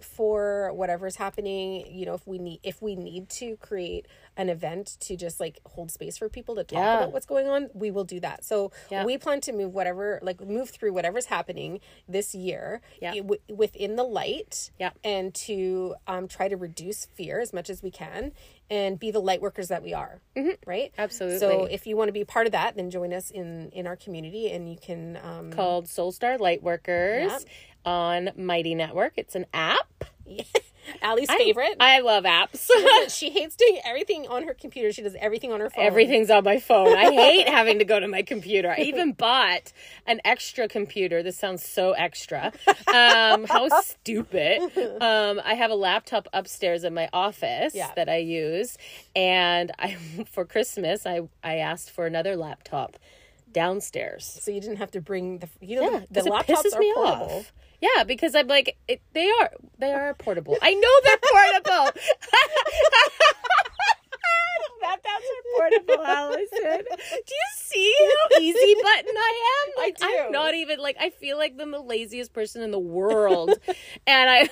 for whatever's happening. You know, if we need if we need to create an event to just like hold space for people to talk Yeah. about what's going on, we will do that. So Yeah. we plan to move whatever like move through whatever's happening this year Yeah. w- within the light Yeah. and to um, try to reduce fear as much as we can and be the light workers that we are right Mm-hmm. Absolutely. so if you want to be part of that then join us in in our community and you can um called soul star lightworkers Yep. On mighty network it's an app Allie's favorite I love apps. she hates doing everything on her computer she does everything on her phone Everything's on my phone. I hate having to go to my computer. I even bought an extra computer. This sounds so extra. Um, how stupid. Um, I have a laptop upstairs in my office Yeah. that I use, and I for Christmas I I asked for another laptop downstairs. so you didn't have to bring the you know the, 'cause the it laptops are portable off. Yeah, because I'm like it, they are they are portable. I know they're portable. Laptops are portable, Allison. Do you see how easy button I am? Like, I do. I'm not even like I feel like I'm the laziest person in the world, and I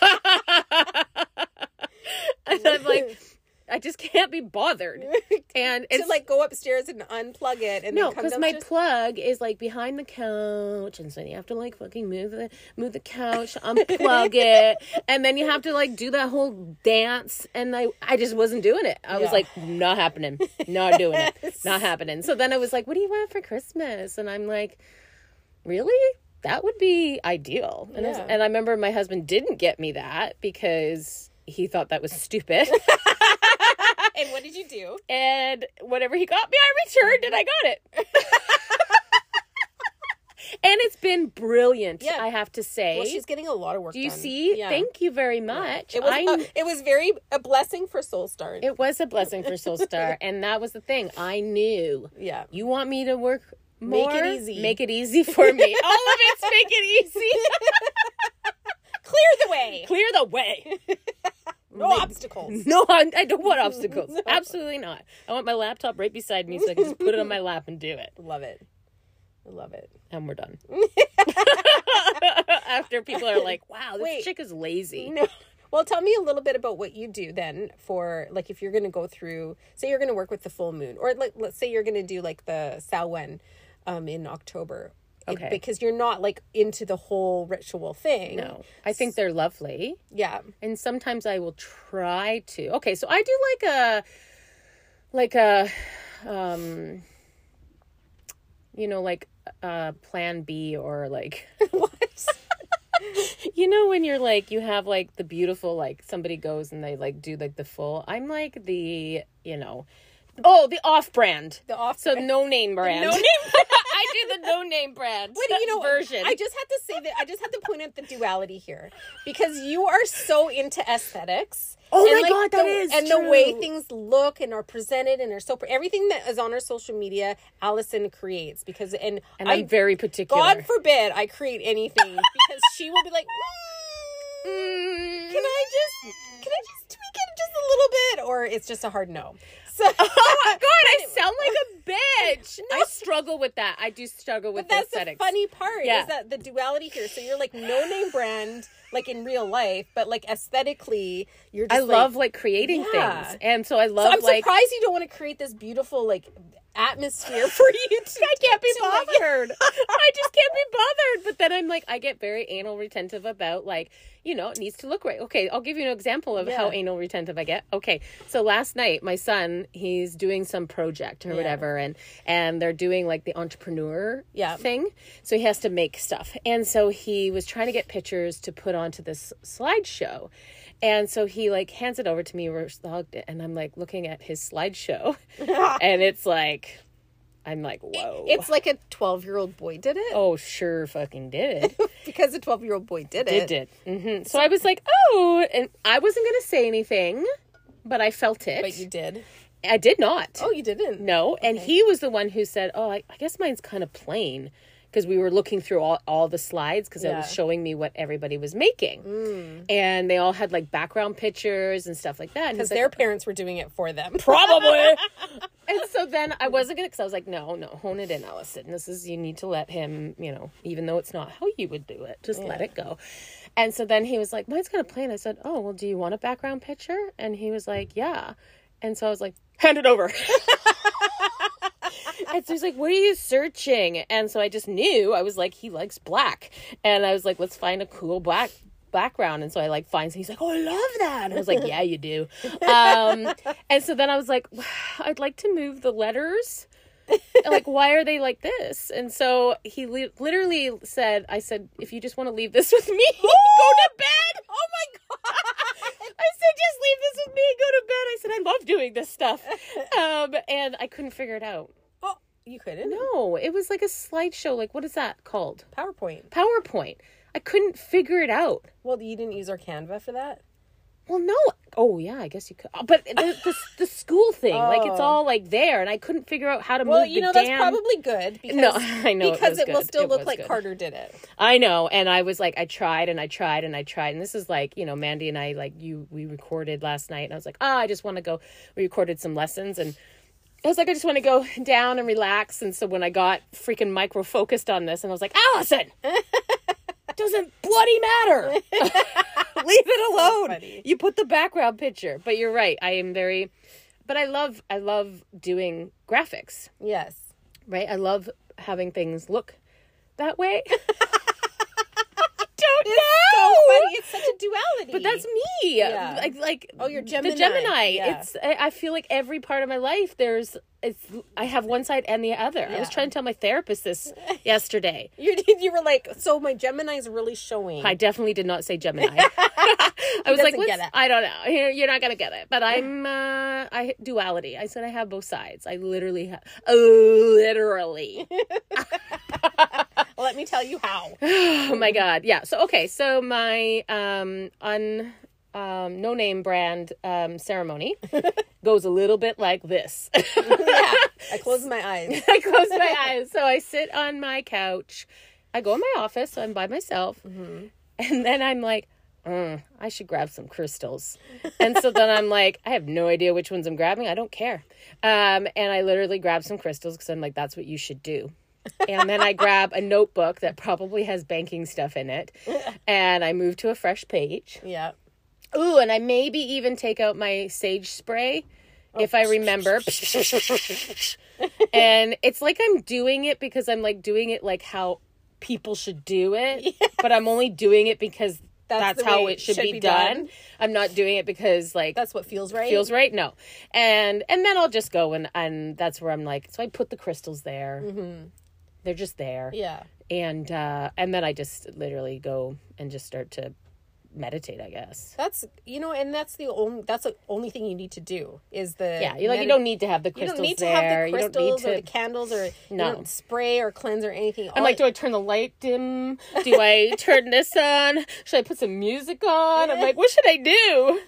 and I'm like I just can't be bothered. And to like go upstairs and unplug it and no, because my plug is like behind the couch, and so you have to like fucking move the move the couch, unplug it, and then you have to like do that whole dance. And I I just wasn't doing it. I was like, not happening, not doing it, not happening. So then I was like, what do you want for Christmas? And I'm like, really? That would be ideal. And, I was- and I remember my husband didn't get me that because he thought that was stupid. And what did you do? and whatever he got me, I returned and I got it. and it's been brilliant, Yeah. I have to say. Well, she's getting a lot of work. Do you done. see? Yeah. Thank you very much. It was I, it was very a blessing for Soul Star. it was a blessing for Soulstar, and that was the thing. I knew yeah. you want me to work Make it easy. Make it easy for me. All of it's make it easy. Clear the way. Clear the way. No obstacles. No, I, I don't want obstacles. Absolutely not. I want my laptop right beside me so I can just put it on my lap and do it. Love it. I love it. and we're done. After people are like, "Wow, this Wait. chick is lazy." No. Well, tell me a little bit about what you do then for like if you're going to go through say you're going to work with the full moon or like let's say you're going to do like the Samhain um in October. It- Okay. because you're not like into the whole ritual thing. No, I think they're lovely, Yeah. and sometimes I will try to. Okay, so I do like a, like a, um, you know, like uh, Plan B or like what? you know when you're like you have like the beautiful like somebody goes and they like do like the full. I'm like the you know, oh the off brand. The off So no name brand. no name I do the no name brand Wait, you know, version. I just have to say that I just have to point out the duality here because you are so into aesthetics. Oh and, my God, that the, is and the way things look and are presented and are so everything that is on our social media, Allison creates because and, and I I'm very particular. God forbid I create anything because she will be like, "Mm, Mm. can I just can I just just a little bit or it's just a hard no. So Oh my god, I sound like a bitch. I struggle with that. I do struggle with But that's the aesthetics. the funny part Yeah. is that the duality here. So you're like no name brand, like in real life, but like aesthetically, you're. Just I like- love like creating Yeah. things, and so I So love I'm like surprised you don't want to create this beautiful like atmosphere for you. To, I can't be bothered. I just can't be bothered. But then I'm like, I get very anal retentive about like, you know, it needs to look right. Okay, I'll give you an example of how anal retentive I get. Okay, so last night my son he's doing some project or whatever, and and they're doing like the entrepreneur Yeah. thing. So he has to make stuff, and so he was trying to get pictures to put onto this slideshow. And so he like hands it over to me, hugged it, and I'm like looking at his slideshow, and it's like, I'm like, whoa. It's like a 12 year old boy did it Oh, sure, fucking did. because a 12 year old boy did it. Did it. did. hmm So I was like, oh, and I wasn't gonna say anything, but I felt it. But you did. I did not. Oh, you didn't. No, and he was the one who said, "Oh, I, I guess mine's kind of plain." Because we were looking through all, all the slides because it was showing me what everybody was making, mm. and they all had like background pictures and stuff like that. Because he's like, their parents were doing it for them. probably. and so then I wasn't gonna, because I was like, no, no, hone it in, Allison. This is you need to let him, you know, even though it's not how you would do it, just let it go. And so then he was like, mine's gonna play, and I said, oh, well, do you want a background picture? And he was like, yeah. And so I was like, hand it over. And so he's like, What are you searching? And so I just knew I was like, He likes black. And I was like, Let's find a cool black background. And so I like finds he's like, Oh, I love that. And I was like, Yeah, you do. Um, and so then I was like, I'd like to move the letters. like, why are they like this? And so he li- literally said, I said, if you just want to leave this with me, go to bed. Oh my god! I said, just leave this with me go to bed. I said, I love doing this stuff. Um, and I couldn't figure it out. Oh, you couldn't. No, it was like a slideshow. Like, what is that called? PowerPoint. PowerPoint. I couldn't figure it out. Well, you didn't use our Canva for that. Well, no. Oh, yeah, I guess you could. But the, the, the school thing, like, it's Oh. all like there, and I couldn't figure out how to Well, move Well, you know that's damn. probably good. Because, No, I know it because was it, will still It look like good. Carter did it. I know, and I was like, I tried and I tried and I tried, and this is like, you know, Mandy and I, like, you, we recorded last night, and I was like, oh, I just want to go. We recorded some lessons, and I was like, I just want to go down and relax. And so when I got freaking micro focused on this, and I was like, Allison, doesn't bloody matter. Leave it alone. funny. you put the background picture. But you're right. I am very but I love I love doing graphics, Yes. right? I love having things look that way. Don't know. Funny. It's such a duality. But that's me. Yeah. Like like Oh, you're Gemini. The Gemini. Yeah. It's I, I feel like every part of my life there's it's I have one side and the other. I was trying to tell my therapist this yesterday. you you were like, so my Gemini is really showing. I definitely did not say Gemini. I was like, What's, get it. I don't know. You're you're not gonna get it. But I'm uh I duality. I said I have both sides. I literally have literally. Let me tell you how. oh my god. Yeah. So okay, so my um un um no name brand um ceremony goes a little bit like this. yeah. I close my eyes. I close my eyes. So I sit on my couch. I go in my office. So I'm by myself. And then I'm like, "Mm, I should grab some crystals. And so then I'm like, I have no idea which ones I'm grabbing. I don't care. Um, and I literally grab some crystals because I'm like, that's what you should do. And then I grab a notebook that probably has banking stuff in it. And I move to a fresh page. Yeah. Ooh, and I maybe even take out my sage spray oh. if I remember. and it's like I'm doing it because I'm like doing it like how people should do it, but I'm only doing it because That's that's, how it should, should be, be done. done. I'm not doing it because like That's what feels right. feels right. No, and and then I'll just go and and that's where I'm like. So I put the crystals there. Mm-hmm. They're just there. Yeah. and uh and then i just literally go and just start to meditate i guess. That's you know, and that's the only that's the only thing you need to do is the yeah you like you don't need to have the you crystals don't need to there have the you don't crystals need or to the candles or No. you don't spray or cleanse or anything. i'm like do i turn the light dim? Do i turn this on? Should i put some music on? I'm like what should i do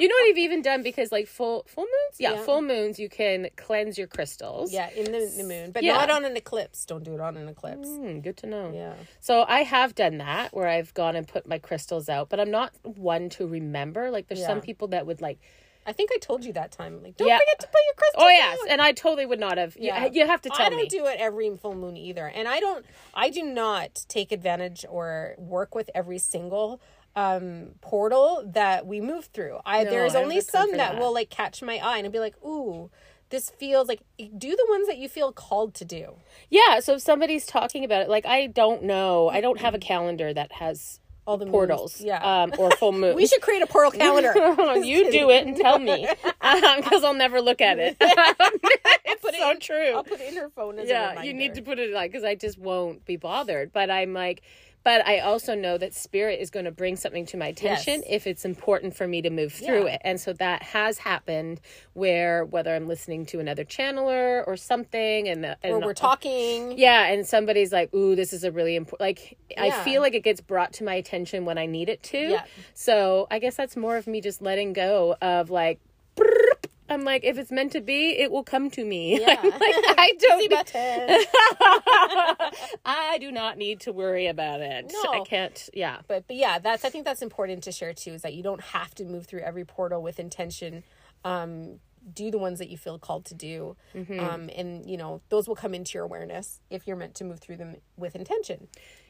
you know what i've even done because like full full moons yeah, Yeah. full moons you can cleanse your crystals yeah, in the, the moon, but Yeah. not on an eclipse. Don't do it on an eclipse. Hmm, good to know Yeah. So I have done that where I've gone and put my crystals out, but I'm not one to remember. Like there's some people that would like I think I told you that time. Like, don't Yeah. forget to put your crystals. Oh yes, out. and I totally would not have. Yeah, Yeah. you, have to tell me. I don't me. do it every full moon either, and I don't. I do not take advantage or work with every single um portal that we move through. I No, there's I only some that, that. will like catch my eye and be like, ooh. This feels like do the ones that you feel called to do. yeah, so if somebody's talking about it, like I don't know, I don't have a calendar that has All the moons. portals, Yeah. um, or full moon. we should create a portal calendar. you do it and tell me, because I'll never look at it. it's put it so in- true. I'll put it in her phone as a yeah, you need to put it like because I just won't be bothered. But I'm like, but I also know that spirit is going to bring something to my attention Yes. if it's important for me to move through Yeah. it. And so that has happened where whether I'm listening to another channeler or something, and, the, Or we're talking. yeah, and somebody's like, "Ooh, this is a really important." Like, I feel like it gets brought to my attention when I need it to. Yeah. So I guess that's more of me just letting go of like. I'm like, if it's meant to be, it will come to me. Yeah. I'm like, I don't. Need- I do not need to worry about it. No. I can't. Yeah. but but yeah that's i think that's important to share too is that you don't have to move through every portal with intention um do the ones that you feel called to do Mm-hmm. um and you know those will come into your awareness if you're meant to move through them with intention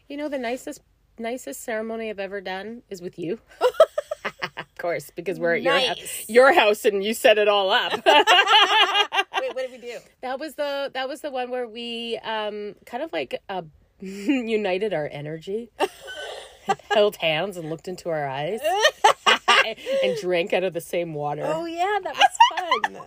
You know, the nicest nicest ceremony I've ever done is with you. Of course, because we're at your house, Nice. your house, and you set it all up. wait what did we do that was the that was the one where we um kind of like uh, united our energy, held hands, and looked into our eyes, and drank out of the same water. oh yeah that was fun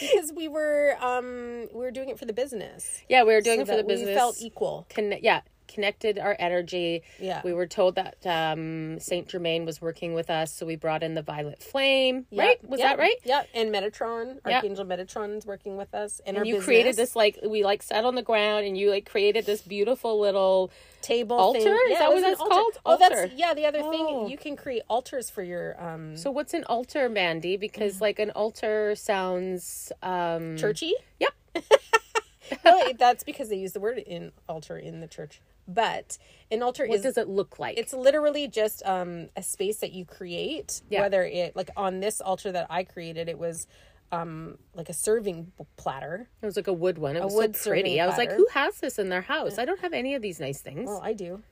because we were um we were doing it for the business yeah, we were doing so it for the business. we felt equal Conne- yeah connected our energy Yeah. we were told that um saint germain was working with us so we brought in the violet flame Yeah, right was yeah, that right Yep. and metatron archangel metatron's working with us and, our you business. created this like we like sat on the ground and you like created this beautiful little table Altar? thing. Is Yeah, that what that's altar. called? Oh, that's Altar. yeah. The other Oh. thing you can create altars for your um so what's an altar mandy because like an altar sounds um churchy. Yep. no, that's because they use the word in altar in the church. But an altar what is does it look like it's literally just um a space that you create. Yeah. Whether it like on this altar that I created, it was um like a serving platter. it was like a wood one it was wood so pretty i was like who has this in their house i don't have any of these nice things Well, I do.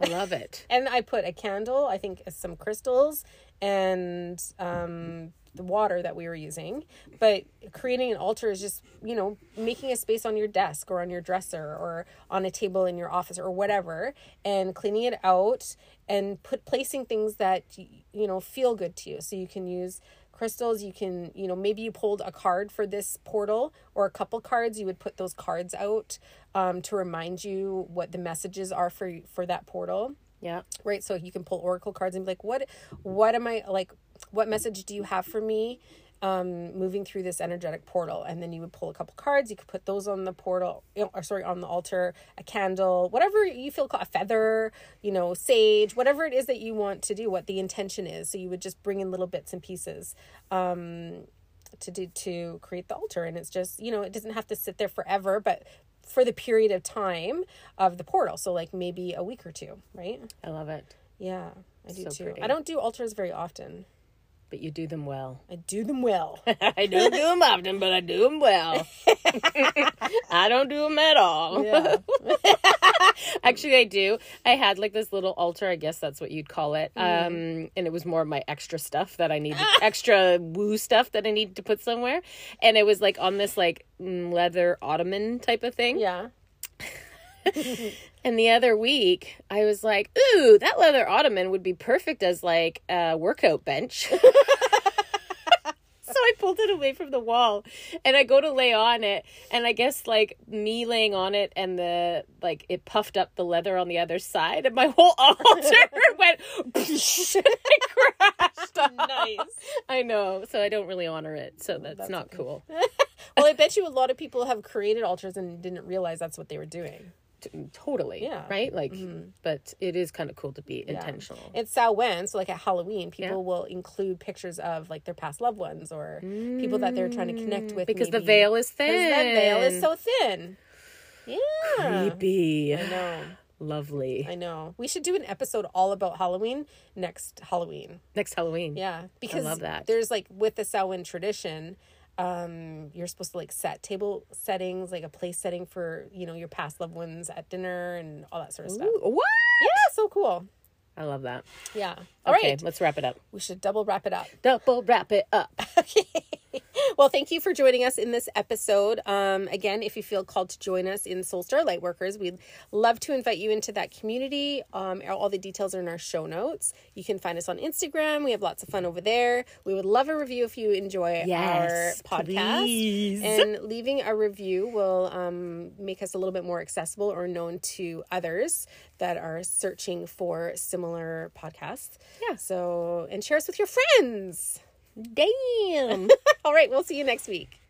I love it. and I put a candle, I think some crystals, and um, the water that we were using. But creating an altar is just, you know, making a space on your desk or on your dresser or on a table in your office or whatever, and cleaning it out and put placing things that you know feel good to you. So you can use crystals you can you know maybe you pulled a card for this portal or a couple cards you would put those cards out um, to remind you what the messages are for for that portal Yeah. right so you can pull oracle cards and be like what what am i like what message do you have for me um moving through this energetic portal? And then you would pull a couple cards you could put those on the portal or sorry on the altar a candle whatever you feel a feather you know sage whatever it is that you want to do what the intention is. So you would just bring in little bits and pieces um to do to create the altar. And it's just you know it doesn't have to sit there forever but for the period of time of the portal so like maybe a week or two right I love it. yeah i do So too pretty. i don't do altars very often But you do them well. i do them well I don't do them often, but I do them well. I don't do them at all. yeah Actually, I do. I had like this little altar, I guess that's what you'd call it. Mm. Um, and it was more of my extra stuff that I needed, extra woo stuff that I needed to put somewhere. And it was like on this like mm, leather ottoman type of thing. yeah And the other week, I was like, ooh, that leather ottoman would be perfect as like a workout bench. so I pulled it away from the wall and I go to lay on it. And I guess like me laying on it and the like it puffed up the leather on the other side and my whole altar went crashed. nice I know. So I don't really honor it. So that's, not cool. well i bet you a lot of people have created altars and didn't realize that's what they were doing Totally. Yeah. Right? Like, mm-hmm. but it is kind of cool to be intentional. It's Samhain, so like at Halloween, people will include pictures of like their past loved ones or people that they're trying to connect with. because the veil is thin. Because the veil is so thin. Yeah. creepy. I know. Lovely. I know. We should do an episode all about Halloween next Halloween. Next Halloween. Yeah. Because I love that. there's like with the Samhain tradition, um, you're supposed to like set table settings, like a place setting for, you know, your past loved ones at dinner and all that sort of stuff. Ooh, what? Yeah, so cool. I love that. Yeah. All right, okay, let's wrap it up. We should double wrap it up. Double wrap it up. Okay. Well, thank you for joining us in this episode. Um, again, if you feel called to join us in Soul Star Lightworkers, we'd love to invite you into that community. Um, all the details are in our show notes. You can find us on Instagram. We have lots of fun over there. We would love a review if you enjoy Yes, our podcast. please. And leaving a review will um, make us a little bit more accessible or known to others that are searching for similar podcasts. Yeah. So, and share us with your friends. Damn. All right, we'll see you next week.